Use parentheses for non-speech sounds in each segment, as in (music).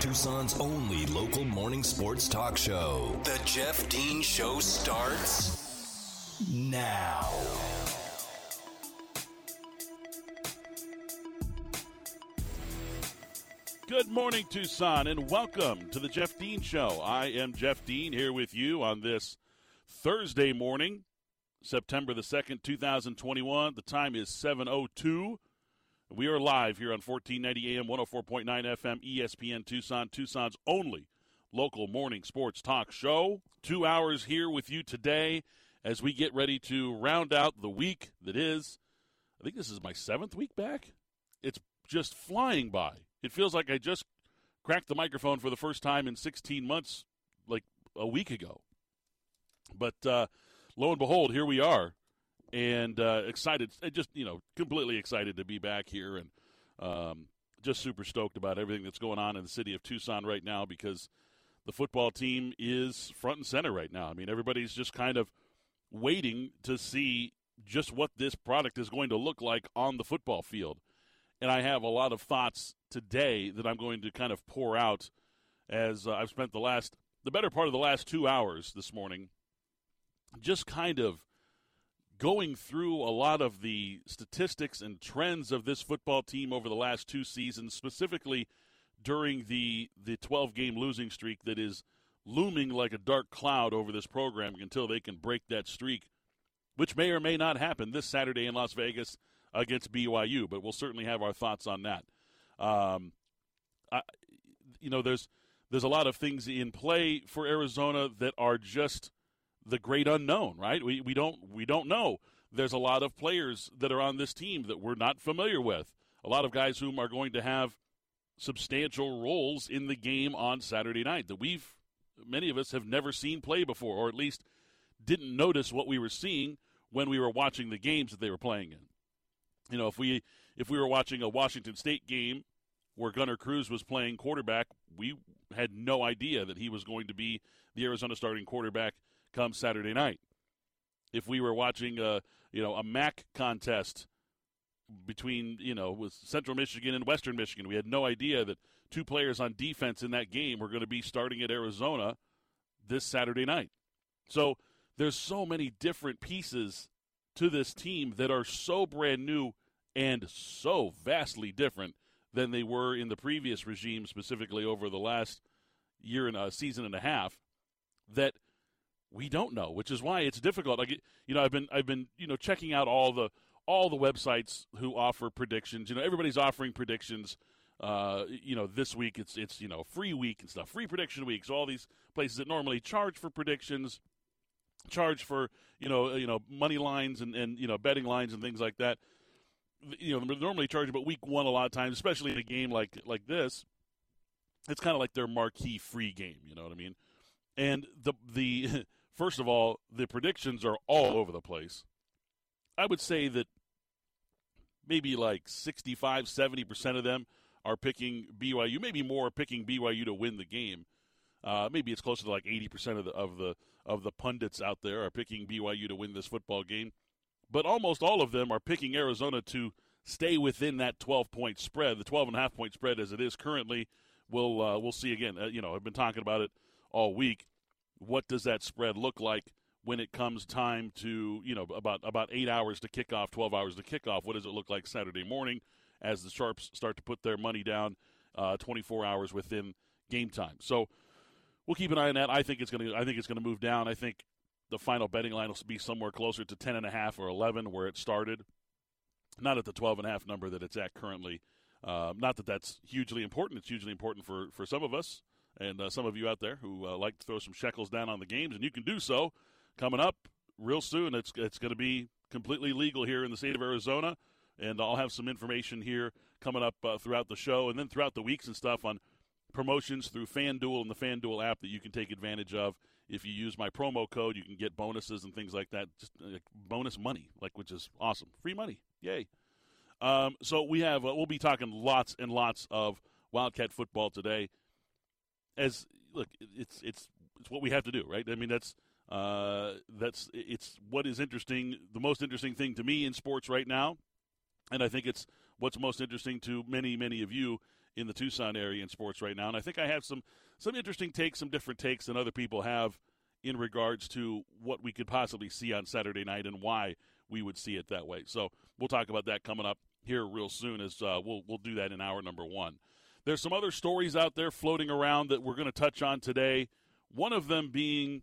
Tucson's only local morning sports talk show. The Jeff Dean Show starts now. Good morning, Tucson, and welcome to the Jeff Dean Show. I am Jeff Dean here with you on this Thursday morning, September the 2nd, 2021. The time is 7.02. We are live here on 1490 AM, 104.9 FM, ESPN Tucson, Tucson's only local morning sports talk show. Two hours here with you today as we get ready to round out the week that is. I think this is my seventh week back. It's just flying by. It feels like I just cracked the microphone for the first time in 16 months, like a week ago. But uh, lo and behold, here we are and uh, excited, just you know, completely excited to be back here, and um, just super stoked about everything that's going on in the city of Tucson right now because the football team is front and center right now. I mean, everybody's just kind of waiting to see just what this product is going to look like on the football field, and I have a lot of thoughts today that I'm going to kind of pour out as uh, I've spent the last, the better part of the last two hours this morning, just kind of going through a lot of the statistics and trends of this football team over the last two seasons, specifically during the the 12 game losing streak that is looming like a dark cloud over this program until they can break that streak, which may or may not happen this Saturday in Las Vegas against BYU. But we'll certainly have our thoughts on that. Um, I, you know, there's there's a lot of things in play for Arizona that are just the great unknown, right? We we don't we don't know. There's a lot of players that are on this team that we're not familiar with. A lot of guys whom are going to have substantial roles in the game on Saturday night that we've many of us have never seen play before, or at least didn't notice what we were seeing when we were watching the games that they were playing in. You know, if we if we were watching a Washington State game where Gunner Cruz was playing quarterback, we had no idea that he was going to be the Arizona starting quarterback come Saturday night. If we were watching a you know a MAC contest between you know with Central Michigan and Western Michigan, we had no idea that two players on defense in that game were going to be starting at Arizona this Saturday night. So there's so many different pieces to this team that are so brand new and so vastly different than they were in the previous regime, specifically over the last year and a season and a half, that we don't know, which is why it's difficult. Like you know, I've been I've been you know checking out all the all the websites who offer predictions. You know, everybody's offering predictions. Uh, you know, this week it's it's you know free week and stuff, free prediction week. So all these places that normally charge for predictions, charge for you know you know money lines and and you know betting lines and things like that. You know, normally charge about week one a lot of times, especially in a game like like this. It's kind of like their marquee free game. You know what I mean? And the the (laughs) first of all, the predictions are all over the place. I would say that maybe like 65, 70% of them are picking BYU, maybe more picking BYU to win the game. Uh, maybe it's closer to like 80% of the of the of the pundits out there are picking BYU to win this football game. But almost all of them are picking Arizona to stay within that 12 point spread, the 12 and a half point spread as it is currently. We'll uh, we'll see again. Uh, you know, I've been talking about it all week what does that spread look like when it comes time to you know about about eight hours to kick off, twelve hours to kick off? What does it look like Saturday morning as the sharps start to put their money down uh, 24 hours within game time? So we'll keep an eye on that. I think it's to I think it's to move down. I think the final betting line will be somewhere closer to 10 and a half or 11 where it started, not at the 12 and a half number that it's at currently. Uh, not that that's hugely important. It's hugely important for, for some of us and uh, some of you out there who uh, like to throw some shekels down on the games, and you can do so coming up real soon. It's it's going to be completely legal here in the state of Arizona, and I'll have some information here coming up uh, throughout the show, and then throughout the weeks and stuff on promotions through FanDuel and the FanDuel app that you can take advantage of. If you use my promo code, you can get bonuses and things like that, just uh, bonus money, like which is awesome, free money, yay! Um, so we have uh, we'll be talking lots and lots of Wildcat football today as look, it's it's it's what we have to do, right? I mean, that's uh, that's it's what is interesting. The most interesting thing to me in sports right now, and I think it's what's most interesting to many many of you in the Tucson area in sports right now. And I think I have some some interesting takes, some different takes than other people have in regards to what we could possibly see on Saturday night and why we would see it that way. So we'll talk about that coming up here real soon. As uh, we'll we'll do that in hour number one. There's some other stories out there floating around that we're going to touch on today. One of them being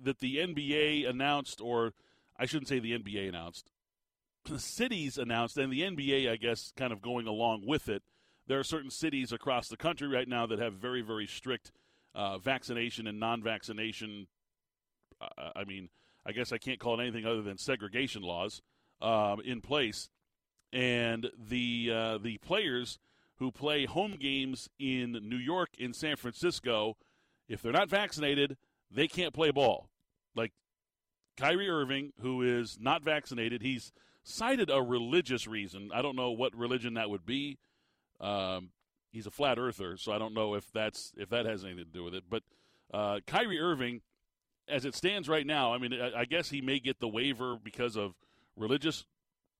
that the NBA announced, or I shouldn't say the NBA announced, (clears throat) the cities announced, and the NBA, I guess, kind of going along with it. There are certain cities across the country right now that have very, very strict uh, vaccination and non vaccination. Uh, I mean, I guess I can't call it anything other than segregation laws um, in place. And the uh, the players who play home games in New York and San Francisco, if they're not vaccinated, they can't play ball. Like Kyrie Irving, who is not vaccinated, he's cited a religious reason. I don't know what religion that would be. Um, he's a flat earther, so I don't know if that's if that has anything to do with it. But uh, Kyrie Irving, as it stands right now, I mean, I, I guess he may get the waiver because of religious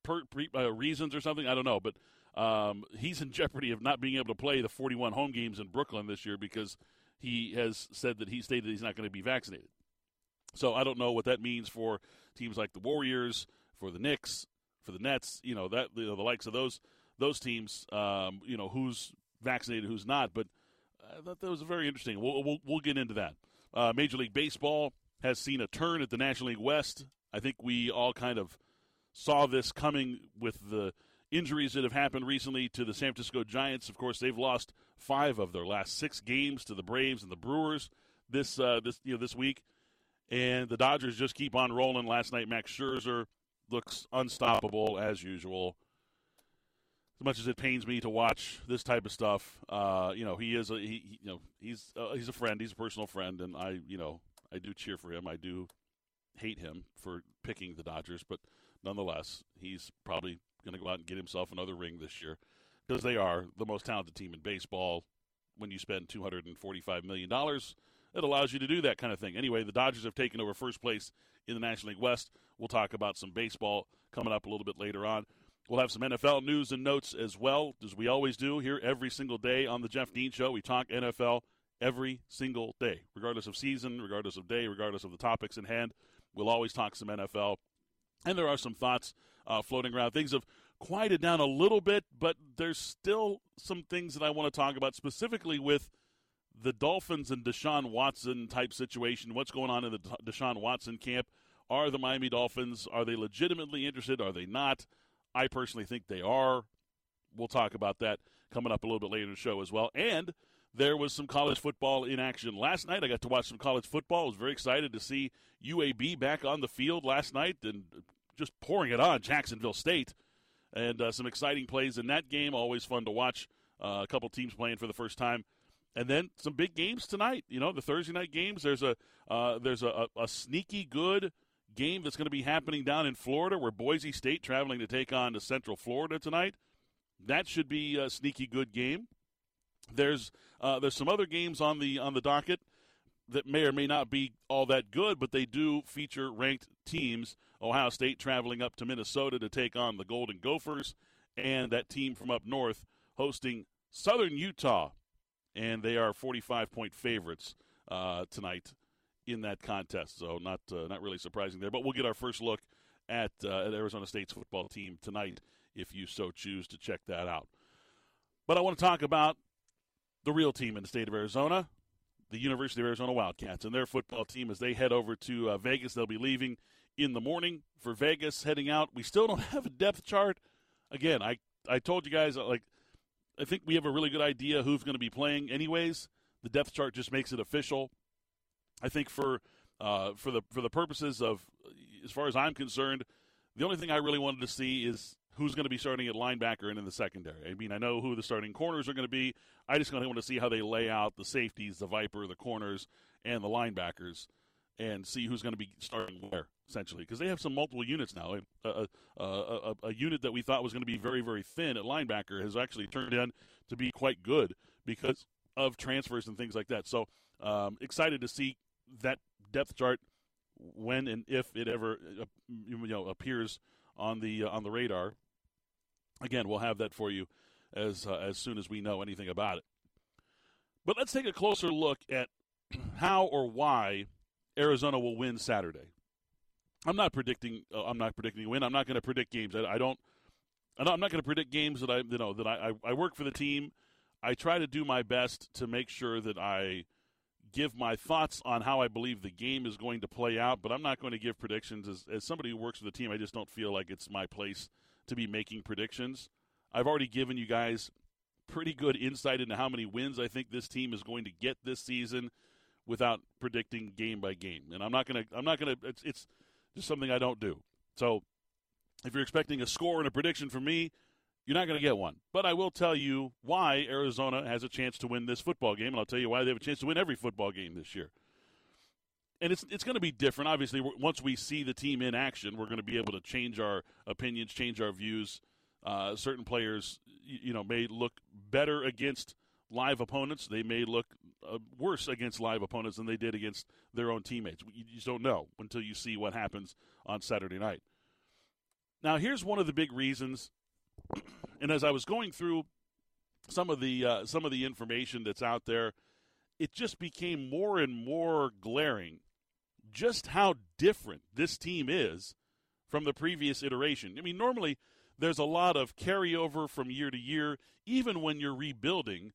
per, pre, uh, reasons or something. I don't know, but um, he's in jeopardy of not being able to play the 41 home games in Brooklyn this year because he has said that he stated he's not going to be vaccinated. So I don't know what that means for teams like the Warriors, for the Knicks, for the Nets. You know that you know, the likes of those those teams. Um, you know who's vaccinated, who's not. But I thought that was very interesting. We'll we'll, we'll get into that. Uh, Major League Baseball has seen a turn at the National League West. I think we all kind of saw this coming with the injuries that have happened recently to the San Francisco Giants. Of course, they've lost five of their last six games to the Braves and the Brewers this uh, this you know this week, and the Dodgers just keep on rolling. Last night, Max Scherzer looks unstoppable as usual. As much as it pains me to watch this type of stuff, uh, you know he is a he, he you know he's uh, he's a friend, he's a personal friend, and I you know I do cheer for him. I do hate him for picking the Dodgers, but nonetheless, he's probably going to go out and get himself another ring this year because they are the most talented team in baseball. When you spend $245 million, it allows you to do that kind of thing. Anyway, the Dodgers have taken over first place in the National League West. We'll talk about some baseball coming up a little bit later on. We'll have some NFL news and notes as well, as we always do here every single day on the Jeff Dean Show. We talk NFL every single day, regardless of season, regardless of day, regardless of the topics in hand. We'll always talk some NFL. And there are some thoughts uh, floating around. Things have quieted down a little bit, but there's still some things that I want to talk about, specifically with the Dolphins and Deshaun Watson type situation. What's going on in the Deshaun Watson camp? Are the Miami Dolphins are they legitimately interested? Are they not? I personally think they are. We'll talk about that coming up a little bit later in the show as well. And there was some college football in action last night. I got to watch some college football. I was very excited to see UAB back on the field last night and just pouring it on Jacksonville State. And uh, some exciting plays in that game. Always fun to watch. Uh, a couple teams playing for the first time, and then some big games tonight. You know, the Thursday night games. There's a uh, there's a, a, sneaky good game that's going to be happening down in Florida, where Boise State traveling to take on to Central Florida tonight. That should be a sneaky good game. There's uh, there's some other games on the on the docket that may or may not be all that good, but they do feature ranked teams. Ohio State traveling up to Minnesota to take on the Golden Gophers, and that team from up north hosting Southern Utah, and they are 45 point favorites uh, tonight in that contest. So not uh, not really surprising there, but we'll get our first look at, uh, at Arizona State's football team tonight if you so choose to check that out. But I want to talk about the real team in the state of Arizona, the University of Arizona Wildcats, and their football team as they head over to uh, Vegas. They'll be leaving in the morning for Vegas, heading out. We still don't (laughs) have a depth chart. Again, I I told you guys uh, like I think we have a really good idea who's going to be playing. Anyways, the depth chart just makes it official. I think for uh, for the for the purposes of as far as I'm concerned, the only thing I really wanted to see is who's going to be starting at linebacker and in the secondary. I mean, I know who the starting corners are going to be. I just kind of want to see how they lay out the safeties, the Viper, the corners, and the linebackers, and see who's going to be starting where, essentially. Because they have some multiple units now. A, a, a, a, unit that we thought was going to be very, very thin at linebacker has actually turned in to be quite good because of transfers and things like that. So um, excited to see that depth chart when and if it ever uh, you know appears on the uh, on the radar. Again, we'll have that for you as uh, as soon as we know anything about it. But let's take a closer look at (clears throat) how or why Arizona will win Saturday. I'm not predicting. Uh, I'm not predicting win. I'm not going to predict games. I, I don't. I'm not going to predict games that I you know that I, I I work for the team. I try to do my best to make sure that I give my thoughts on how I believe the game is going to play out, but I'm not going to give predictions. As, as somebody who works for the team, I just don't feel like it's my place to be making predictions. I've already given you guys pretty good insight into how many wins I think this team is going to get this season without predicting game by game. And I'm not going to I'm not going to it's it's just something I don't do. So if you're expecting a score and a prediction from me, you're not going to get one. But I will tell you why Arizona has a chance to win this football game, and I'll tell you why they have a chance to win every football game this year. And it's it's going to be different. Obviously, once we see the team in action, we're going to be able to change our opinions, change our views. Uh, certain players, you know, may look better against live opponents. They may look uh, worse against live opponents than they did against their own teammates. You just don't know until you see what happens on Saturday night. Now, here's one of the big reasons and as I was going through some of the uh, some of the information that's out there, it just became more and more glaring just how different this team is from the previous iteration. I mean, normally there's a lot of carryover from year to year, even when you're rebuilding.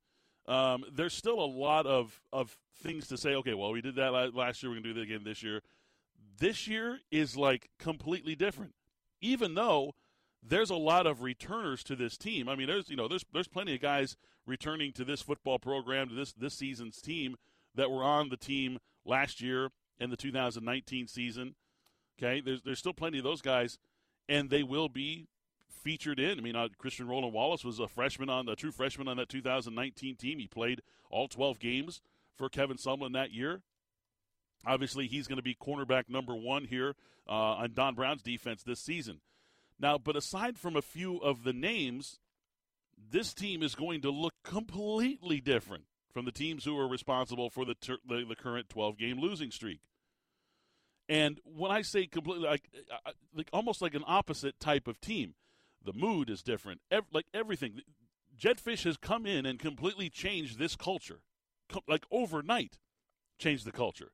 Um, there's still a lot of, of things to say. Okay, well, we did that last year. We're gonna do that again this year. This year is like completely different, even though there's a lot of returners to this team. I mean, there's you know there's there's plenty of guys returning to this football program to this this season's team that were on the team last year and the 2019 season. Okay, there's there's still plenty of those guys, and they will be featured in. I mean, uh, Christian Roland Wallace was a freshman on a true freshman on that 2019 team. He played all 12 games for Kevin Sumlin that year. Obviously, he's going to be cornerback number one here uh, on Don Brown's defense this season. Now, but aside from a few of the names, this team is going to look completely different from the teams who are responsible for the ter- the, the, current 12 game losing streak. And when I say completely, like, uh, uh, like almost like an opposite type of team, the mood is different. Ev- like everything, Jedd Fisch has come in and completely changed this culture, Co- like overnight, changed the culture.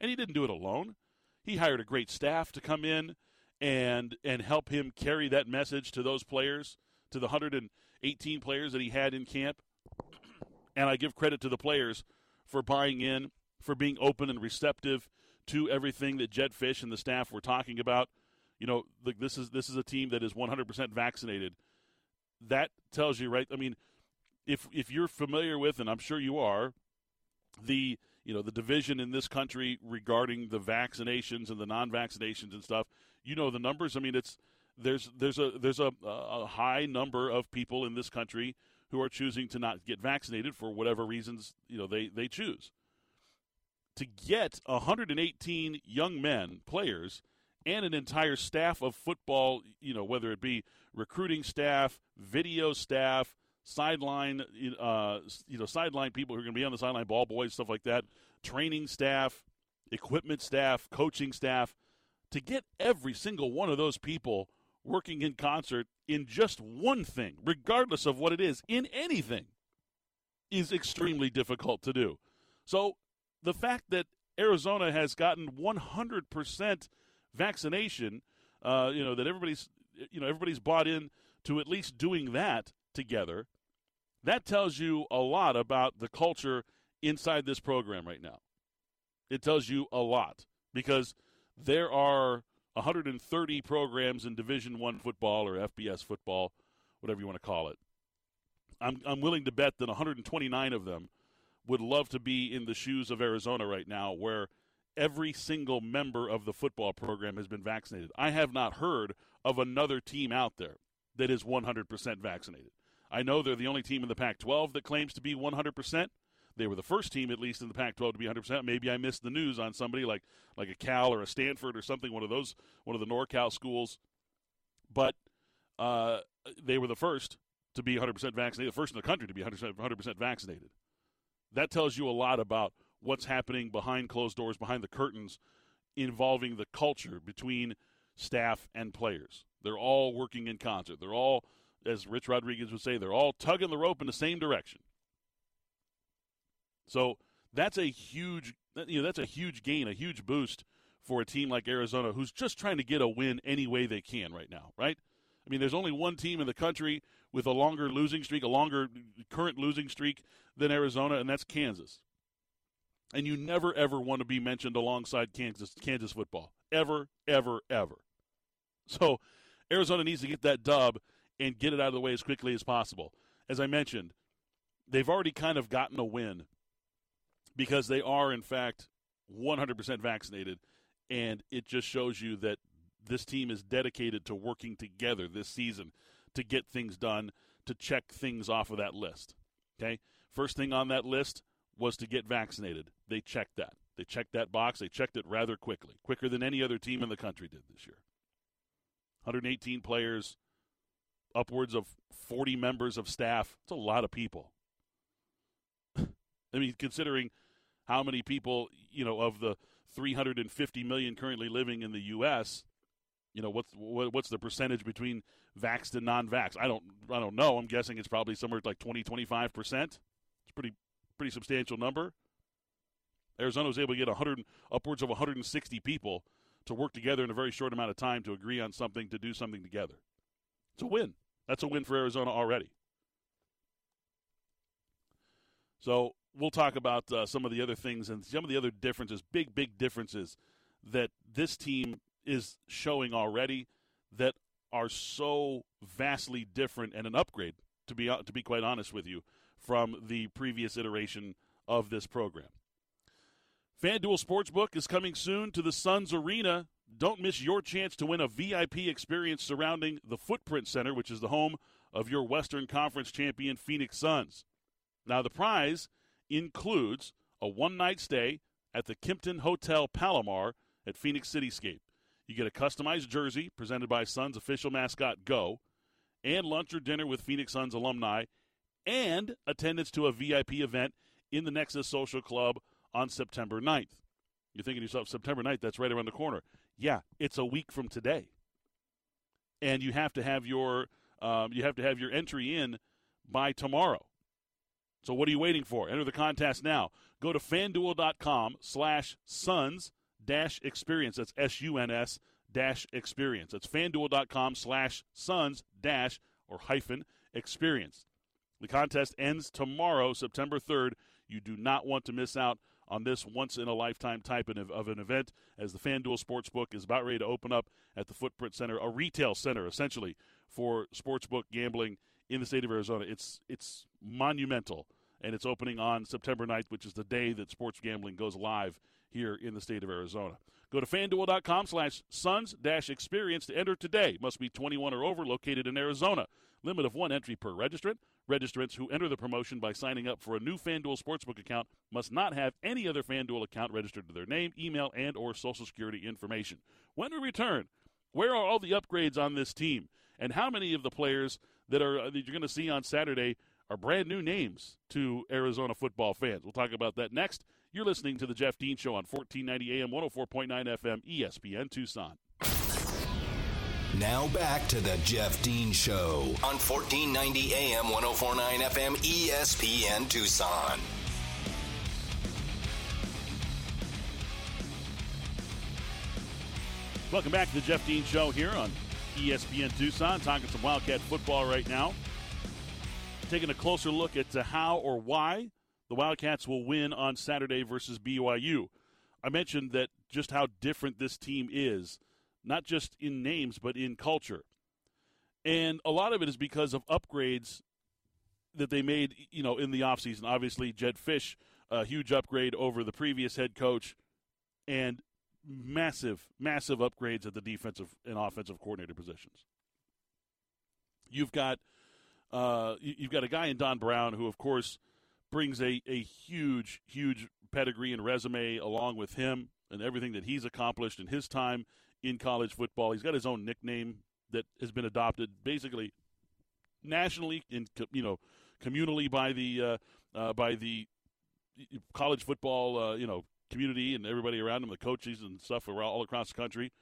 And he didn't do it alone. He hired a great staff to come in and and help him carry that message to those players, to the 118 players that he had in camp. And I give credit to the players for buying in, for being open and receptive to everything that Jedd Fisch and the staff were talking about. You know, this is this is a team that is 100% vaccinated. That tells you, right? I mean, if if you're familiar with, and I'm sure you are, the you know the division in this country regarding the vaccinations and the non-vaccinations and stuff you know the numbers. I mean, it's there's there's a there's a, a high number of people in this country who are choosing to not get vaccinated for whatever reasons you know they they choose. To get 118 young men players and an entire staff of football, you know, whether it be recruiting staff, video staff, sideline, uh, you know, sideline people who are going to be on the sideline, ball boys, stuff like that, training staff, equipment staff, coaching staff to get every single one of those people working in concert in just one thing, regardless of what it is, in anything, is extremely difficult to do. So the fact that Arizona has gotten 100% vaccination, uh, you know, that everybody's, you know, everybody's bought in to at least doing that together, that tells you a lot about the culture inside this program right now. It tells you a lot because – there are 130 programs in Division One football or FBS football, whatever you want to call it. I'm I'm willing to bet that 129 of them would love to be in the shoes of Arizona right now, where every single member of the football program has been vaccinated. I have not heard of another team out there that is 100% vaccinated. I know they're the only team in the Pac 12 that claims to be 100%. They were the first team, at least in the Pac-12, to be 100%. Maybe I missed the news on somebody like like a Cal or a Stanford or something, one of those, one of the NorCal schools. But uh, they were the first to be 100% vaccinated, the first in the country to be 100%, 100% vaccinated. That tells you a lot about what's happening behind closed doors, behind the curtains, involving the culture between staff and players. They're all working in concert. They're all as Rich Rodriguez would say, they're all tugging the rope in the same direction. So that's a huge, you know, that's a huge gain, a huge boost for a team like Arizona, who's just trying to get a win any way they can right now, right? I mean, there's only one team in the country with a longer losing streak, a longer current losing streak than Arizona, and that's Kansas. And you never ever want to be mentioned alongside Kansas Kansas football. Ever, ever, ever. So Arizona needs to get that dub and get it out of the way as quickly as possible. As I mentioned, they've already kind of gotten a win because they are, in fact, 100% vaccinated. And it just shows you that this team is dedicated to working together this season to get things done, to check things off of that list. Okay? First thing on that list was to get vaccinated. They checked that. They checked that box. They checked it rather quickly, quicker than any other team in the country did this year. 118 players, upwards of 40 members of staff. It's a lot of people. I mean, considering how many people, you know, of the 350 million currently living in the U.S., you know, what's what's the percentage between vaxxed and non-vaxxed? I don't I don't know. I'm guessing it's probably somewhere like 20, 25 percent. It's pretty pretty substantial number. Arizona was able to get 100 upwards of 160 people to work together in a very short amount of time to agree on something to do something together. It's a win. That's a win for Arizona already. So we'll talk about uh, some of the other things and some of the other differences, big, big differences that this team is showing already that are so vastly different and an upgrade, to be to be quite honest with you, from the previous iteration of this program. FanDuel Sportsbook is coming soon to the Suns Arena. Don't miss your chance to win a VIP experience surrounding the Footprint Center, which is the home of your Western Conference champion Phoenix Suns. Now, the prize includes a one night stay at the Kimpton Hotel Palomar at Phoenix Cityscape. You get a customized jersey presented by Suns official mascot Go, and lunch or dinner with Phoenix Suns alumni, and attendance to a VIP event in the Nexus Social Club on September 9th. You're thinking to yourself, September 9th, that's right around the corner. Yeah, it's a week from today. And you have to have your um, you have to have your entry in by tomorrow. So what are you waiting for? Enter the contest now. Go to fanduel.com slash suns dash experience. That's S U N S dash experience. That's fanduel.com slash suns dash or hyphen experience. The contest ends tomorrow, September 3rd. You do not want to miss out on this once in a lifetime type of an event as the FanDuel Sportsbook is about ready to open up at the Footprint Center, a retail center essentially for sportsbook gambling in the state of Arizona. It's it's monumental and it's opening on September 9th, which is the day that sports gambling goes live here in the state of Arizona. Go to fanduel.com slash suns dash experience to enter today. Must be 21 or over, located in Arizona. Limit of one entry per registrant. Registrants who enter the promotion by signing up for a new FanDuel Sportsbook account must not have any other FanDuel account registered to their name, email, and or social security information. When we return, where are all the upgrades on this team? And how many of the players that are uh, that you're going to see on Saturday are brand new names to Arizona football fans? We'll talk about that next. You're listening to the Jeff Dean Show on 1490 AM, 104.9 FM, ESPN Tucson. Now back to the Jeff Dean Show on 1490 AM, 104.9 FM, ESPN Tucson. Welcome back to the Jeff Dean Show here on ESPN Tucson. Talking some Wildcat football right now. Taking a closer look at uh, how or why the Wildcats will win on Saturday versus BYU. I mentioned that just how different this team is, not just in names, but in culture. And a lot of it is because of upgrades that they made, you know, in the offseason. Obviously, Jedd Fisch, a huge upgrade over the previous head coach, and massive, massive upgrades at the defensive and offensive coordinator positions. You've got uh, you've got a guy in Don Brown who, of course – brings a, a huge, huge pedigree and resume along with him and everything that he's accomplished in his time in college football. He's got his own nickname that has been adopted basically nationally and you know communally by the uh, uh, by the college football uh, you know community and everybody around him, the coaches and stuff around all across the country.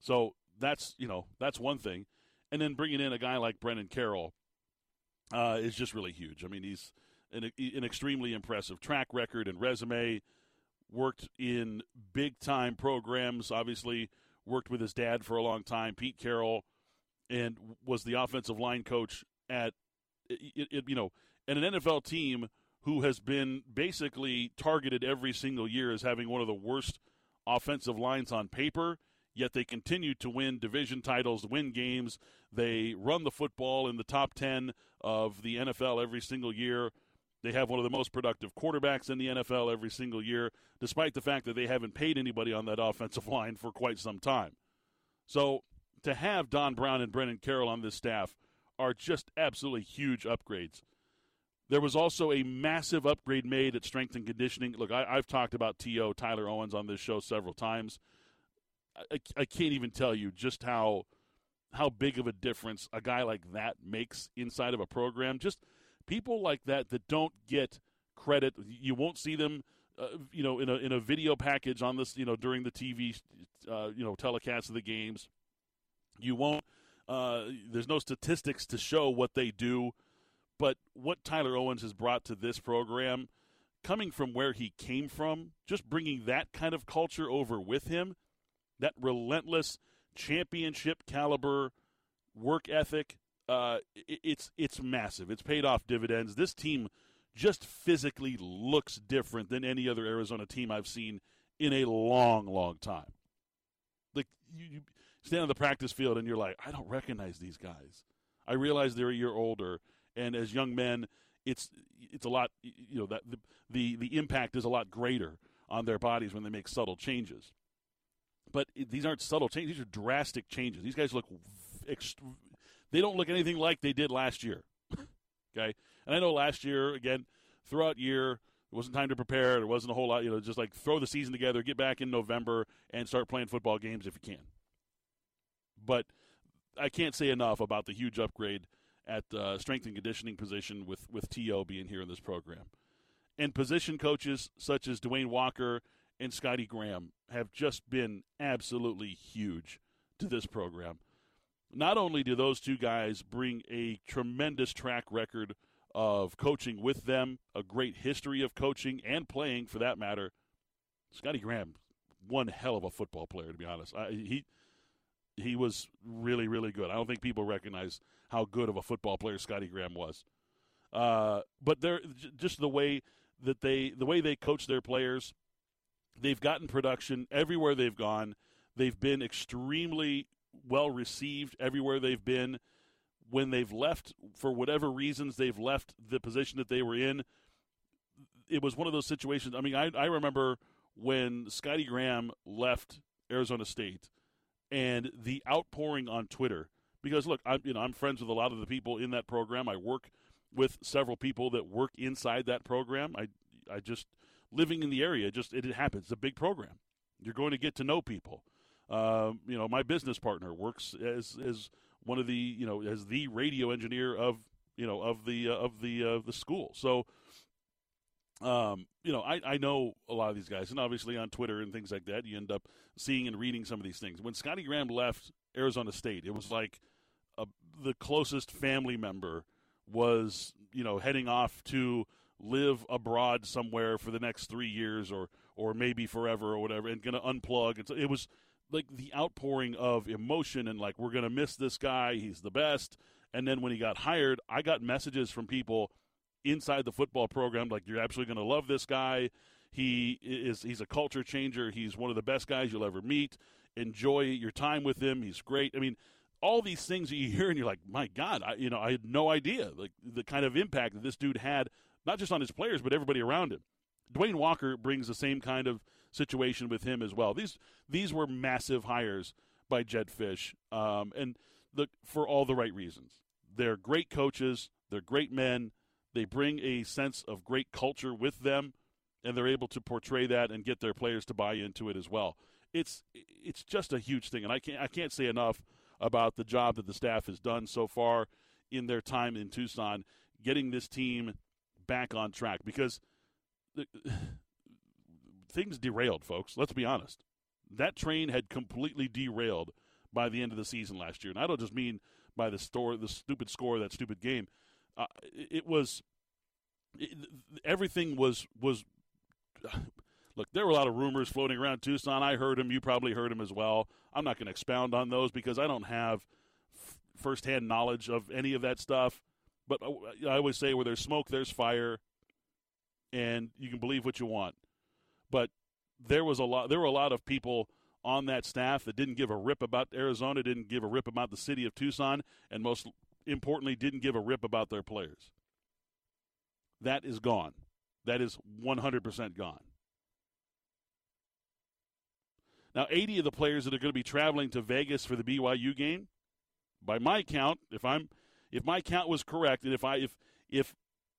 So that's you know that's one thing. and then bringing in a guy like Brennan Carroll uh, is just really huge. I mean, he's an, an extremely impressive track record and resume. Worked in big time programs, obviously, worked with his dad for a long time, Pete Carroll, and was the offensive line coach at, it, it, you know, and an NFL team who has been basically targeted every single year as having one of the worst offensive lines on paper yet they continue to win division titles, win games. They run the football in the top 10 of the NFL every single year. They have one of the most productive quarterbacks in the NFL every single year, despite the fact that they haven't paid anybody on that (laughs) offensive line for quite some time. So to have Don Brown and Brennan Carroll on this staff are just absolutely huge upgrades. There was also a massive upgrade made at strength and conditioning. Look, I, have talked about T.O. Tyler Owens on this show several times. I, I can't even tell you just how how big of a difference a guy like that makes inside of a program. Just people like that that don't get credit. You won't see them, uh, you know, in a in a video package on this, you know, during the TV, uh, you know, telecast of the games. You won't. Uh, there's no statistics to show what they do, but what Tyler Owens has brought to this program, coming from where he came from, just bringing that kind of culture over with him that relentless championship caliber work ethic. Uh, it's it's massive. It's paid off dividends. This team just physically looks different than any other Arizona team I've seen in a long, long time. Like you, you stand on the practice field and you're like, I don't recognize these guys. I realize they're a year older, and as young men, it's it's a lot. You know that the the, the impact is a lot greater on their bodies when they make subtle changes. But these aren't subtle changes; these are drastic changes. These guys look, they don't look anything like they did last year. (laughs) okay, and I know last year again, throughout year, it wasn't time to prepare. There wasn't a whole lot, you know, just like throw the season together, get back in November, and start playing football games if you can. But I can't say enough about the huge upgrade at uh, strength and conditioning position with with T.O. being here in this program, and position coaches such as Dwayne Walker and Scotty Graham have just been absolutely huge to this program. Not only do those two guys bring a tremendous track record of coaching with them, a great history of coaching and playing for that matter, Scotty Graham, one hell of a football player to be honest. I, he he was really really good. I don't think people recognize how good of a football player Scotty Graham was. Uh, but they're just the way that they the way they coach their players They've gotten production everywhere they've gone. They've been extremely well received everywhere they've been. When they've left, for whatever reasons, they've left the position that they were in. It was one of those situations. I mean, I, I remember when Scotty Graham left Arizona State and the outpouring on Twitter. Because look, I'm you know I'm friends with a lot of the people in that program. I work with several people that work inside that program. I I just living in the area, just it, it happens. It's a big program. You're going to get to know people. Uh, you know, my business partner works as as one of the you know as the radio engineer of you know of the uh, of the uh, the school. So, um, you know, I I know a lot of these guys, and obviously on Twitter and things like that, you end up seeing and reading some of these things. When Scotty Graham left Arizona State, it was like a, the closest family member was you know heading off to live abroad somewhere for the next three years or or maybe forever or whatever, and going to unplug. It was like the outpouring of emotion and like we're going to miss this guy. He's the best. And then when he got hired, I got messages from people inside the football program like you're absolutely going to love this guy. He is he's a culture changer. He's one of the best guys you'll ever meet. Enjoy your time with him. He's great. I mean, all these things that you hear and you're like, my God, I, you know, I had no idea like the kind of impact that this dude had not just on his players, but everybody around him. Dwayne Walker brings the same kind of situation with him as well. These these were massive hires by Jedd Fisch, um, and the, for all the right reasons. They're great coaches. They're great men. They bring a sense of great culture with them, and they're able to portray that and get their players to buy into it as well. It's it's just a huge thing, and I can't I can't say enough about the job that the staff has done so far in their time in Tucson, getting this team back on track because (sighs) things derailed, folks. Let's be honest. That train had completely derailed by the end of the season last year. And I don't just mean by the store, the stupid score that stupid game. It was it, everything was was. Look, there were a lot of rumors floating around Tucson. I heard them. You probably heard them as well. I'm not going to expound on those because I don't have f- firsthand knowledge of any of that stuff. But I always say, where there's smoke, there's fire, and you can believe what you want. But there was a lot. There were a lot of people on that staff that didn't give a rip about Arizona, didn't give a rip about the city of Tucson, and most importantly, didn't give a rip about their players. That is gone. That is 100% gone. Now, 80 of the players that are going to be traveling to Vegas for the BYU game, by my count, if I'm if my count was correct, and if I if if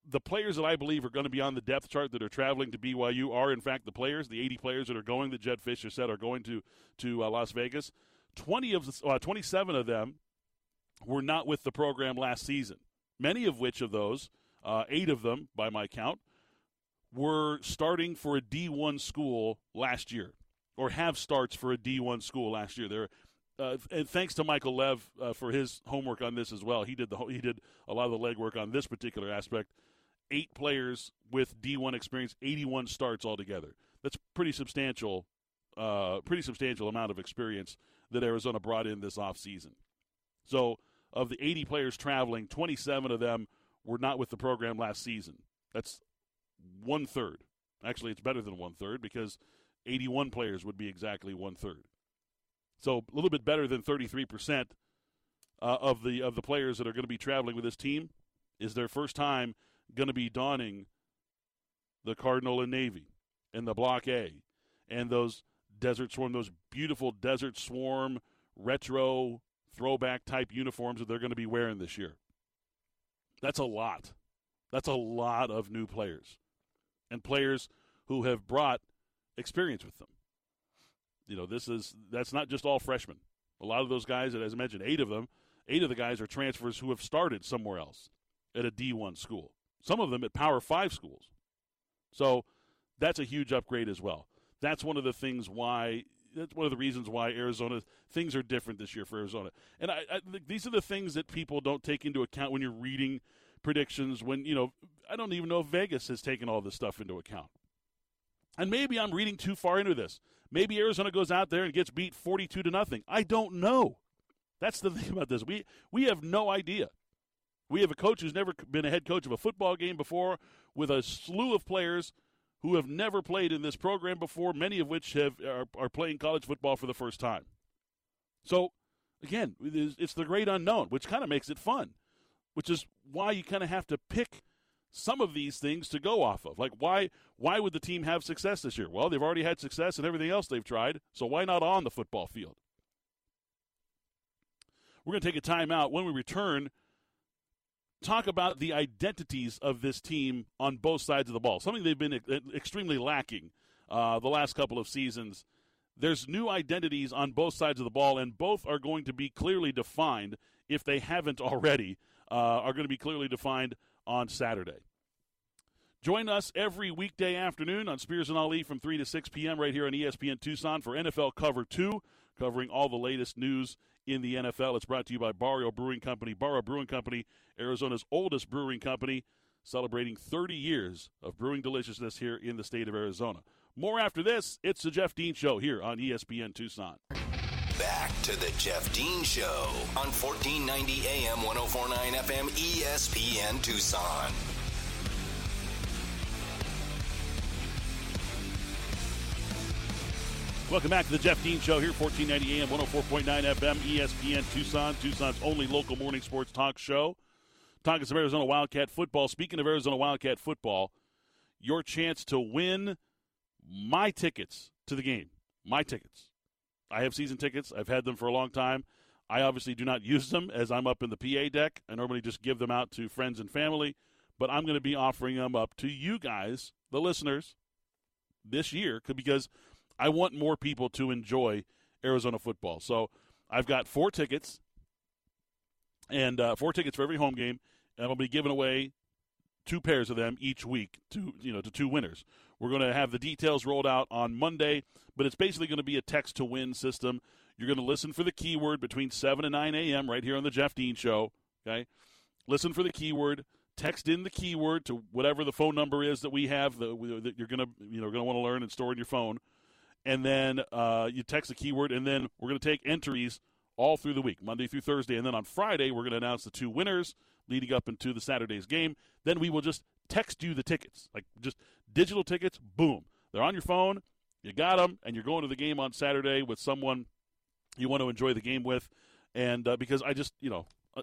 the players that I believe are going to be on the depth chart that are traveling to BYU are in fact the players, the 80 players that are going that Jed Fisher said are going to to uh, Las Vegas. 20 of uh, 27 of them were not with the program last season. Many of which of those, uh, eight of them by my count, were starting for a D1 school last year, or have starts for a D1 school last year. They're uh, and thanks to Michael Lev uh, for his homework on this as well. He did the he did a lot of the legwork on this particular aspect. Eight players with D1 experience, 81 starts altogether. That's pretty substantial, uh, pretty substantial amount of experience that Arizona brought in this offseason. So, of the 80 players traveling, 27 of them were not with the program last season. That's one third. Actually, it's better than one third because 81 players would be exactly one third. So a little bit better than 33% uh, of the of the players that are going to be traveling with this team is their first time going to be donning the Cardinal and Navy and the Block A and those Desert Swarm, those beautiful Desert Swarm retro throwback type uniforms that they're going to be wearing this year. That's a lot. That's a lot of new players and players who have brought experience with them. You know, this is that's not just all freshmen. A lot of those guys, as I mentioned, eight of them, eight of the guys are transfers who have started somewhere else at a D1 school. Some of them at Power 5 schools. So that's a huge upgrade as well. That's one of the things why that's one of the reasons why Arizona things are different this year for Arizona. And I, I these are the things that people don't take into account when you're reading predictions when, you know, I don't even know if Vegas has taken all this stuff into account. And maybe I'm reading too far into this. Maybe Arizona goes out there and gets beat 42 to nothing. I don't know. That's the (laughs) thing about this. We we have no idea. We have a coach who's never been a head coach of a football game before with a slew of players who have never played in this program before, many of which have are, are playing college football for the first time. So, again, it's the great unknown, which kind of makes it fun, which is why you kind of have to pick some of these things to go off of. Like why why would the team have success this year? Well, they've already had success in everything else they've tried, so why not on the football field? We're going to take a timeout. When we return, talk about the identities of this team on both sides of the ball. Something they've been extremely lacking uh, the last couple of seasons. There's new identities on both sides of the ball, and both are going to be clearly defined if they haven't already. Uh, are going to be clearly defined on Saturday. Join us every weekday afternoon on Spears and Ali from 3 to 6 p.m. right here on ESPN Tucson for NFL Cover 2, covering all the latest news in the NFL. It's brought to you by Barrio Brewing Company. Barrio Brewing Company, Arizona's oldest brewing company, celebrating 30 years of brewing deliciousness here in the state of Arizona. More after this. It's the Jeff Dean Show here on ESPN Tucson. Back to the Jeff Dean Show on 1490 AM 1049 FM ESPN Tucson. Welcome back to the Jeff Dean Show here, 1490 AM 104.9 FM ESPN Tucson, Tucson's only local morning sports talk show. Talking some Arizona Wildcat football. Speaking of Arizona Wildcat football, your chance to win my tickets to the game. My tickets I have season tickets. I've had them for a long time. I obviously do not (laughs) use them as I'm up in the PA deck. I normally just give them out to friends and family, but I'm going to be offering them up to you guys, the listeners, this year because I want more people to enjoy Arizona football. So I've got four tickets, and uh, four tickets for every home game, and I'll be giving away two pairs of them each week to you know to two winners. We're going to have the details rolled out on Monday, but it's basically going to be a text to win system. You're going to listen for the keyword between 7 and 9 a.m. right here on the Jeff Dean Show. Okay, listen for the keyword. Text in the keyword to whatever the phone number is that we have that, that you're going to you know going to want to learn and store in your phone, and then uh, you text a keyword, and then we're going to take entries all through the week, Monday through Thursday, and then on Friday we're going to announce the two winners leading up into the Saturday's game. Then we will just text you the tickets, like just digital tickets. Boom, they're on your phone. You got them, and you're going to the game on Saturday with someone you want to enjoy the game with. And uh, because I just, you know, uh,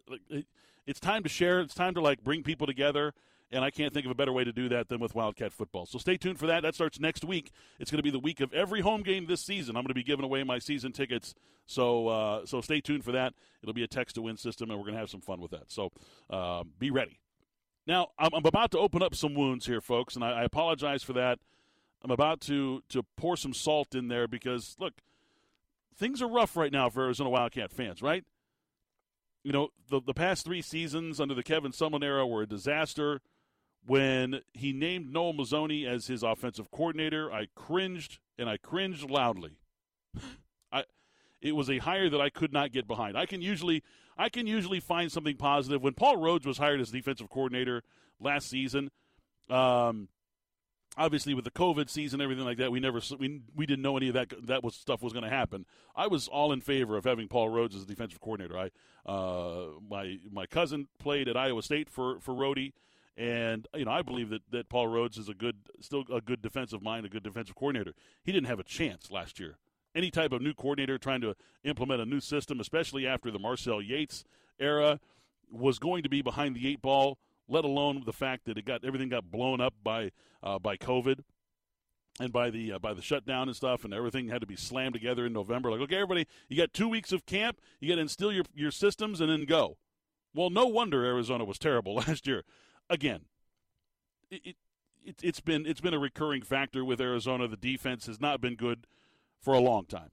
it's time to share. It's time to like bring people together. And I can't think of a better way to do that than with Wildcat football. So stay tuned for that. That starts next week. It's going to be the week of every home game this season. I'm going to be giving away my season tickets. So uh, so stay tuned for that. It'll be a text to win system, and we're going to have some fun with that. So uh, be ready. Now I'm, I'm, about to open up some wounds here, folks, and I, I apologize for that. I'm about to to pour some salt in there because look, things are rough right now for Arizona Wildcat fans, right? You know, the the past three seasons under the Kevin Sumlin era were a disaster. When he named Noel Mazzone as his offensive coordinator, I cringed and I cringed loudly. I it was a hire that I could not get behind. I can usually I can usually find something positive. When Paul Rhoads was hired as defensive coordinator last season, um, obviously with the COVID season, everything like that, we never we, we didn't know any of that that was stuff was going to happen. I was all in favor of having Paul Rhoads as defensive coordinator. I uh, my my cousin played at Iowa State for for Rhodey, and you know I believe that that Paul Rhoads is a good still a good defensive mind, a good defensive coordinator. He didn't have a chance last year. Any type of new coordinator trying to implement a new system, especially after the Marcel Yates era, was going to be behind the eight ball let alone the fact that it got everything got blown up by uh, by COVID and by the uh, by the shutdown and stuff, and everything had to be slammed together in November. Like, okay, everybody, you got two weeks of camp, you got to instill your your systems, and then go. Well, no wonder Arizona was terrible (laughs) last year. Again, it, it, it it's been it's been a recurring factor with Arizona. The defense has not been good for a long time.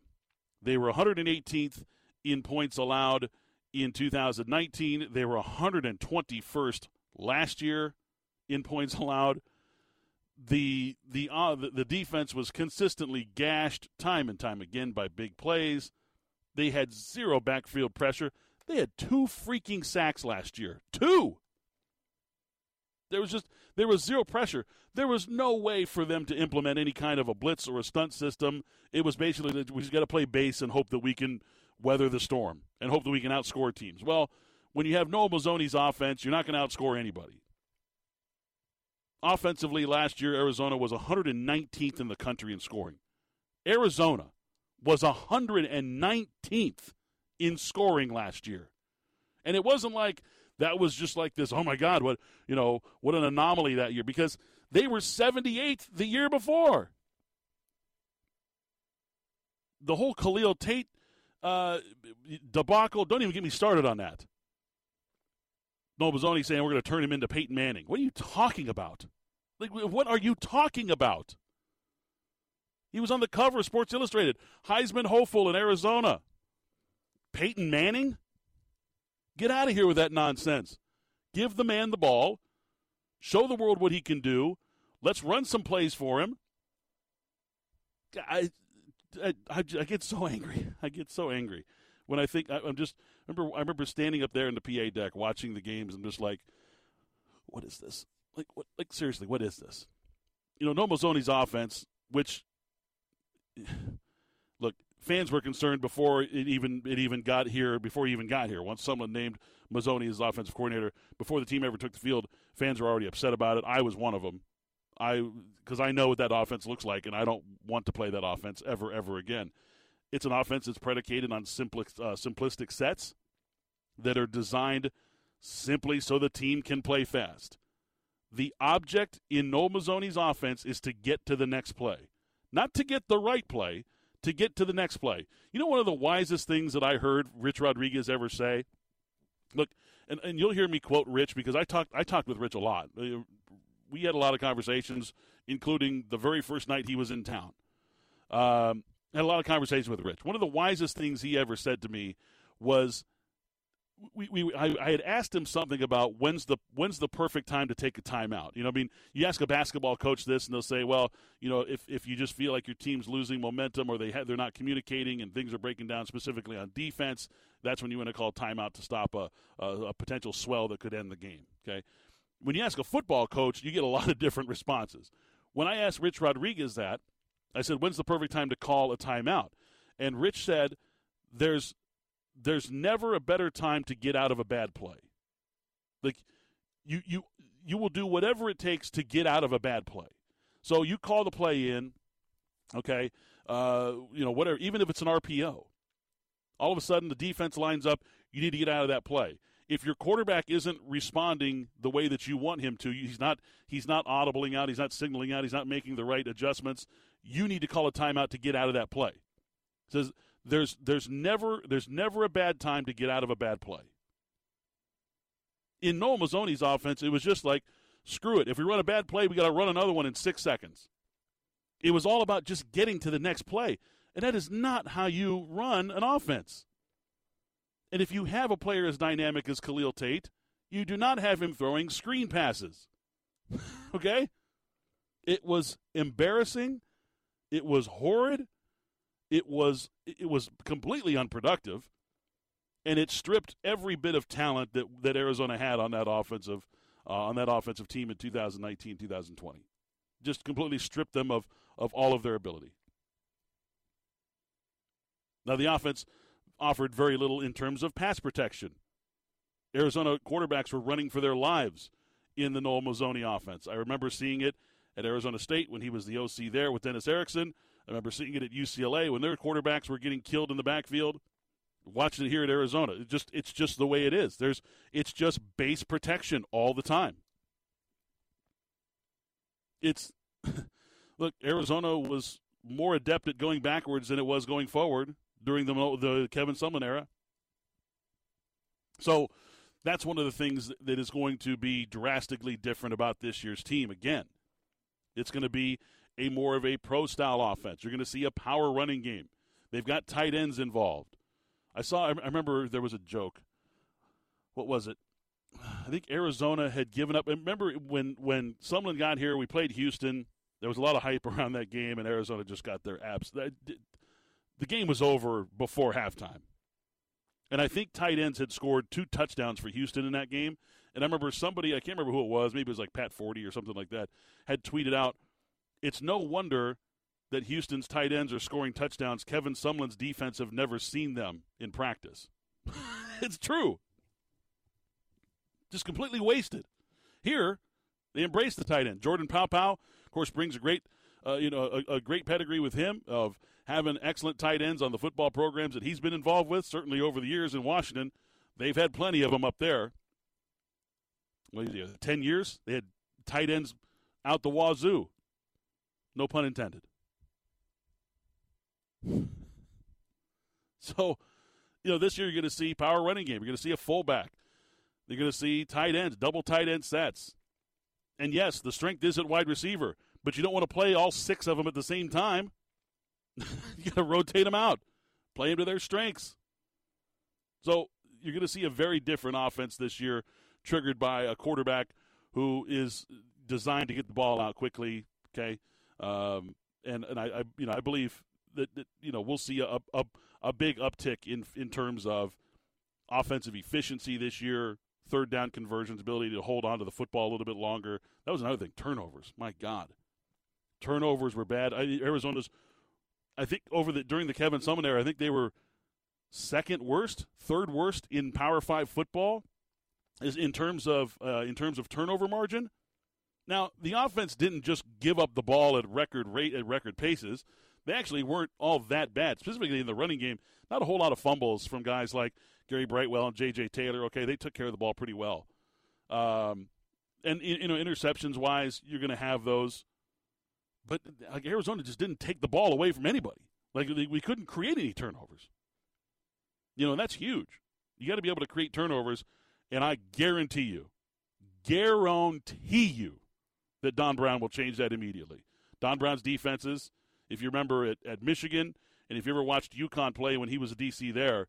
They were 118th in points allowed in 2019. They were 121st last year in points allowed. The the uh, the defense was consistently gashed time and time again by big plays. They had zero backfield pressure. They had two freaking sacks last year. Two. There was just there was zero pressure. There was no way for them to implement any kind of a blitz or a stunt system. It was basically that we just got to play base and hope that we can weather the storm and hope that we can outscore teams. Well, when you have Noel Mazzone's offense, you're not going to outscore anybody. Offensively, last year, Arizona was 119th in the country in scoring. Arizona was 119th in scoring last year. And it wasn't like that was just like this, oh my God, what, you know, what an anomaly that year, because they were 78th the year before. The whole Khalil Tate uh, debacle, don't even get me started on that. Noel Mazzone saying we're going to turn him into Peyton Manning. What are you talking about? Like, what are you talking about? He was on the cover of Sports Illustrated. Heisman hopeful in Arizona. Peyton Manning? Get out of here with that nonsense. Give the man the ball. Show the world what he can do. Let's run some plays for him. I, I, I, get so angry. I get so angry when I think I, am just remember I remember standing up there in the PA deck watching the games and just like, what is this? Like what? Like seriously, what is this? You know, Noel offense, which fans were concerned before it even it even got here. Before he even got here, once someone named Mazzone as offensive coordinator, before the team ever took the field, fans were already upset about it. I was one of them. I because I know what that offense looks like, and I don't want to play that offense ever, ever again. It's an offense that's predicated on uh, simplistic sets that are designed simply so the team can play fast. The object in Noel Mazzone's offense is to get to the next play, not to get the right play, to get to the next play. You know, one of the wisest things that I heard Rich Rodriguez ever say. Look, and, and you'll hear me quote Rich because I talked I talked with Rich a lot. Uh, we had a lot of conversations, including the very first night he was in town. Um, had a lot of conversation with Rich. One of the wisest things he ever said to me was we, we I, I, had asked him something about when's the when's the perfect time to take a timeout. You know, I mean, you ask a basketball coach this, and they'll say, well, you know, if, if you just feel like your team's losing momentum or they they're not communicating and things are breaking down specifically on defense, that's when you want to call timeout to stop a, a, a potential swell that could end the game. Okay, when you ask a football coach, you get a lot of different responses. When I asked Rich Rodriguez that, I said, when's the perfect time to call a timeout? And Rich said, there's there's never a better time to get out of a bad play. Like you you you will do whatever it takes to get out of a bad play. So you call the play in, okay, uh, you know, whatever, even if it's an RPO. All of a sudden the defense lines up, you need to get out of that play. If your quarterback isn't responding the way that you want him to, he's not he's not audibling out, he's not signaling out, he's not making the right adjustments, you need to call a timeout to get out of that play. It says there's there's never there's never a bad time to get out of a bad play. In Noel Mazzone's offense, it was just like, screw it. If we run a bad play, we got to run another one in six seconds. It was all about just getting to the next play. And that is not how you run an offense. And if you have a player as dynamic as Khalil Tate, you do not have him throwing screen passes. (laughs) okay? It was embarrassing. It was horrid. It was it was completely unproductive, and it stripped every bit of talent that that Arizona had on that offensive uh, on that offensive team in 2019 2020. Just completely stripped them of of all of their ability. Now the offense offered very little in terms of pass protection. Arizona quarterbacks were running for their lives in the Noel Mazzone offense. I remember seeing it at Arizona State when he was the OC there with Dennis Erickson. I remember seeing it at UCLA when their quarterbacks were getting killed in the backfield. Watching it here at Arizona, it just it's just the way it is. There's it's just base protection all the time. It's (laughs) look, Arizona was more adept at going backwards than it was going forward during the the Kevin Sumlin era. So that's one of the things that is going to be drastically different about this year's team. Again, it's going to be a more of a pro style offense. You're going to see a power running game. They've got tight ends involved. I saw. I remember there was a joke. What was it? I think Arizona had given up. Remember when when Sumlin got here, we played Houston. There was a lot of hype (laughs) around that game, and Arizona just got their abs. The game was over before halftime. And I think tight ends had scored two touchdowns for Houston in that game. And I remember somebody, I can't remember who it was, maybe it was like Pat Forde or something like that, had tweeted out, it's no wonder that Houston's tight ends are scoring touchdowns. Kevin Sumlin's defense have never seen them in practice. (laughs) it's true. Just completely wasted. Here, they embrace the tight end. Jordan Paopao, of course, brings a great, uh, you know, a, a, great pedigree with him of having excellent tight ends on the football programs that he's been involved with. Certainly over the years in Washington, they've had plenty of them up there. Well, ten years they had tight ends out the wazoo. No pun intended. (laughs) So, you know, this year you're going to see power running game. You're going to see a fullback. You're going to see tight ends, double tight end sets. And yes, the strength is at wide receiver, but you don't want to play all six of them at the same time. (laughs) you got to rotate them out, play them to their strengths. So you're going to see a very different offense this year, triggered by a quarterback who is designed to get the ball out quickly. Okay, um, and and I, I, you know I believe that, that you know we'll see a, a a big uptick in in terms of offensive efficiency this year, third down conversions, ability to hold on to the football a little bit longer. That was another thing. Turnovers, my God, turnovers were bad. I, Arizona's, I think over the during the Kevin Sumlin era, I think they were second worst, third worst in Power Five football, is in terms of uh, in terms of turnover margin. Now, the offense didn't just give up the ball at record rate at record paces. They actually weren't all that bad, specifically in the running game. Not a whole lot of fumbles from guys like Gary Brightwell and J.J. Taylor. Okay, they took care of the ball pretty well. Um, and you know, interceptions wise, you're going to have those. But like Arizona just didn't take the ball away from anybody. Like we couldn't create any turnovers. You know, that's huge. You got to be able to create turnovers, and I guarantee you, guarantee you, that Don Brown will change that immediately. Don Brown's defenses, if you remember at, at Michigan, and if you ever watched UConn play when he was a DC there,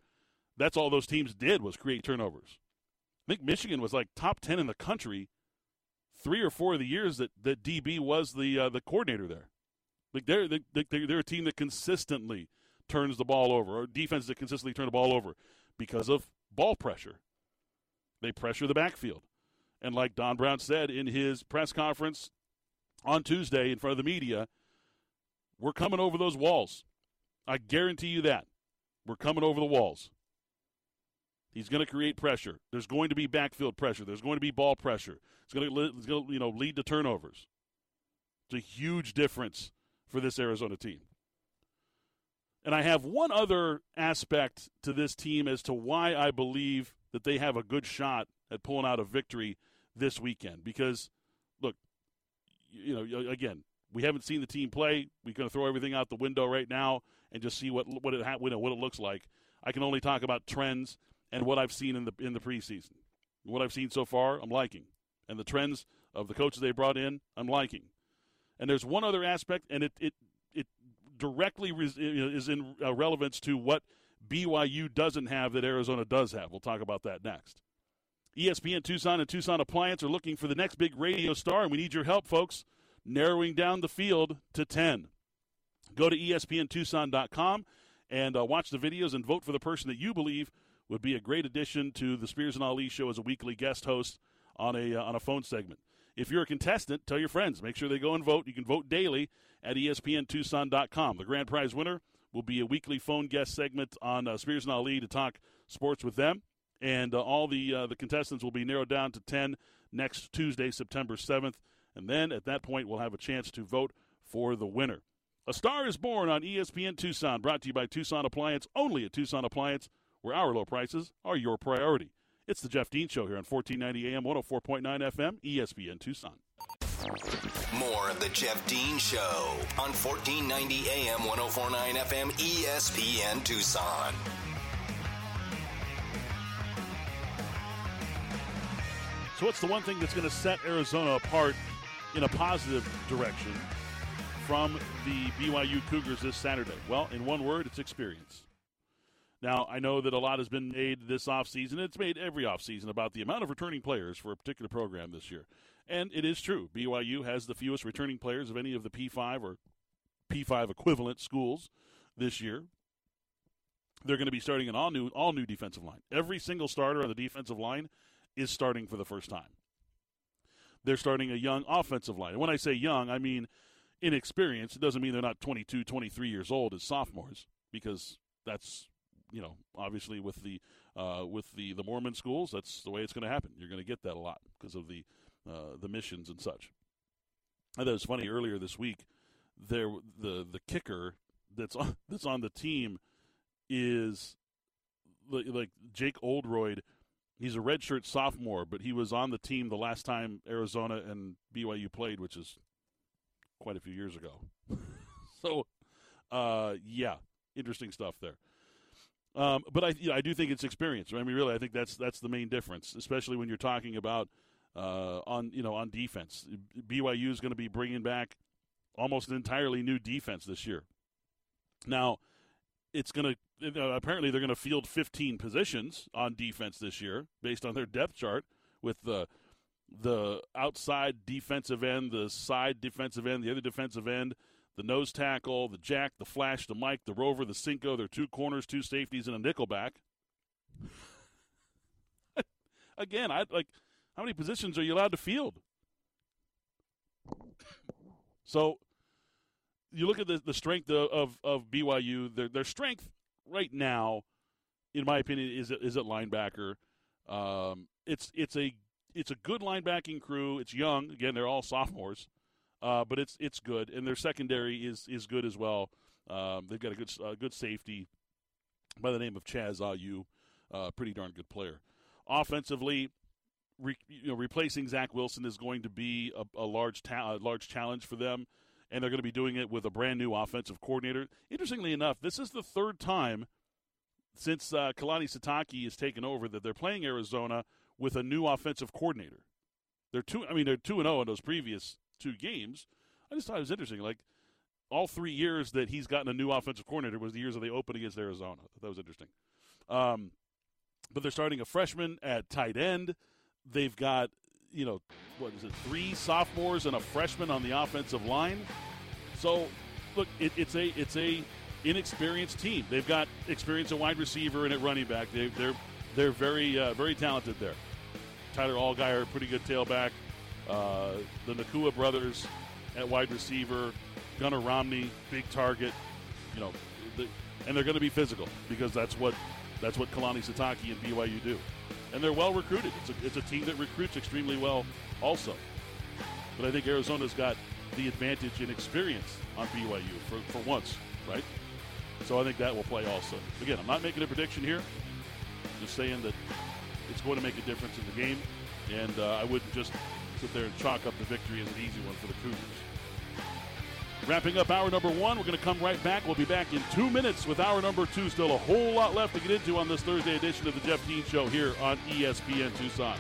That's all those teams did was create turnovers. I think Michigan was like top 10 in the country three or four of the years that, that DB was the uh, the coordinator there. Like they're, they, they're a team that consistently turns the ball over, or defenses that consistently turn the ball over because of ball pressure. They pressure the backfield. And like Don Brown said in his press conference on Tuesday in front of the media, we're coming over those walls. I guarantee you that. We're coming over the walls. He's going to create pressure. There's going to be backfield pressure. There's going to be ball pressure. It's going to, it's going to you know, lead to turnovers. It's a huge difference for this Arizona team. And I have one other aspect to this team as to why I believe that they have a good shot at pulling out a victory this weekend. Because, look, you know, again, we haven't seen the team play. We're going to throw everything out the window right now and just see what what it what it looks like. I can only talk about trends and what I've seen in the in the preseason. What I've seen so far, I'm liking, and the trends of the coaches they brought in, I'm liking. And there's one other aspect, and it it it directly is in uh, relevance to what BYU doesn't have that Arizona does have. We'll talk about that next. ESPN Tucson and Tucson Appliance are looking for the next big radio star, and we need your help, folks narrowing down the field to 10. Go to ESPNTucson.com and uh, watch the videos and vote for the person that you believe would be a great addition to the Spears and Ali show as a weekly guest host on a, uh, on a phone segment. If you're a contestant, tell your friends. Make sure they go and vote. You can vote daily at ESPNTucson.com. The grand prize winner will be a weekly phone guest segment on uh, Spears and Ali to talk sports with them. And uh, all the uh, the contestants will be narrowed down to 10 next Tuesday, September 7th. And then at that point, we'll have a chance to vote for the winner. A Star is Born on ESPN Tucson, brought to you by Tucson Appliance, only at Tucson Appliance, where our low prices are your priority. It's the Jeff Dean Show here on 1490 AM, 104.9 FM, ESPN Tucson. More of the Jeff Dean Show on 1490 AM, 104.9 FM, ESPN Tucson. So, what's the one thing that's going to set Arizona apart in a positive direction from the BYU Cougars this Saturday? Well, in one word, it's experience. Now, I know that a lot has been made this offseason. It's made every offseason about the amount of returning players for a particular program this year. And it is true. BYU has the fewest returning players of any of the P5 or P5 equivalent schools this year. They're going to be starting an all new all new defensive line. Every single starter on the defensive line is starting for the first time they're starting a young offensive line. And when I say young, I mean inexperienced. It doesn't mean they're not 22, 23 years old as sophomores because that's you know obviously with the uh, with the the Mormon schools that's the way it's going to happen. You're going to get that a lot because of the uh, the missions and such. I thought it was funny earlier this week. There the the kicker that's on (laughs) that's on the team is like Jake Oldroyd he's a redshirt sophomore, but he was on the team the last time Arizona and BYU played, which is quite a few years ago. (laughs) so, uh, yeah, interesting stuff there. Um, but I, you know, I do think it's experience. I mean, really, I think that's that's the main difference, especially when you're talking about uh, on you know on defense. BYU is going to be bringing back almost an entirely new defense this year. Now, it's going to uh, apparently they're going to field 15 positions on defense this year based on their depth chart with the the outside defensive end, the side defensive end, the other defensive end, the nose tackle, the jack, the flash, the Mike, the rover, the cinco. There are two corners, two safeties, and a nickelback. (laughs) Again, I like how many positions are you allowed to field? So you look at the, the strength of, of, of BYU, their, their strength right now, in my opinion, is is at linebacker. Um, it's it's a it's a good linebacking crew. It's young. Again, they're all sophomores, uh, but it's it's good, and their secondary is is good as well. Um, they've got a good uh, good safety by the name of Chaz Ayu, uh, pretty darn good player. Offensively, re, you know, replacing Zach Wilson is going to be a, a large ta- a large challenge for them and they're going to be doing it with a brand new offensive coordinator. Interestingly enough, this is the third time since uh, Kalani Sitake has taken over that they're playing Arizona with a new offensive coordinator. They're two. I mean, they're two and zero oh in those previous two games. I just thought it was interesting. Like all three years that he's gotten a new offensive coordinator was the years that they opened against Arizona. That was interesting. Um, but they're starting a freshman at tight end. They've got, you know, what is it, three sophomores and a freshman on the offensive line. So, look, it, it's a it's a inexperienced team. They've got experience at wide receiver and at running back. They, they're they're very uh, very talented there. Tyler Allgeier, pretty good tailback. Uh, the Nacua brothers at wide receiver. Gunnar Romney, big target. You know, the, and they're going to be physical because that's what that's what Kalani Sitake and BYU do. And they're well recruited. It's a, it's a team that recruits extremely well, also. But I think Arizona's got the advantage in experience on BYU for, for once, right? So I think that will play also. Again, I'm not making a prediction here. Just saying that it's going to make a difference in the game, and uh, I wouldn't just sit there and chalk up the victory as an easy one for the Cougars. Wrapping up hour number one, we're going to come right back. We'll be back in two minutes with hour number two. Still a whole lot left to get into on this Thursday edition of the Jeff Dean Show here on ESPN Tucson.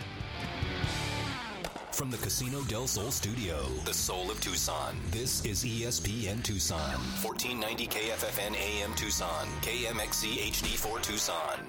From the Casino del Sol studio, the soul of Tucson, this is ESPN Tucson, 1490 KFFN AM Tucson, KMXC HD4 Tucson.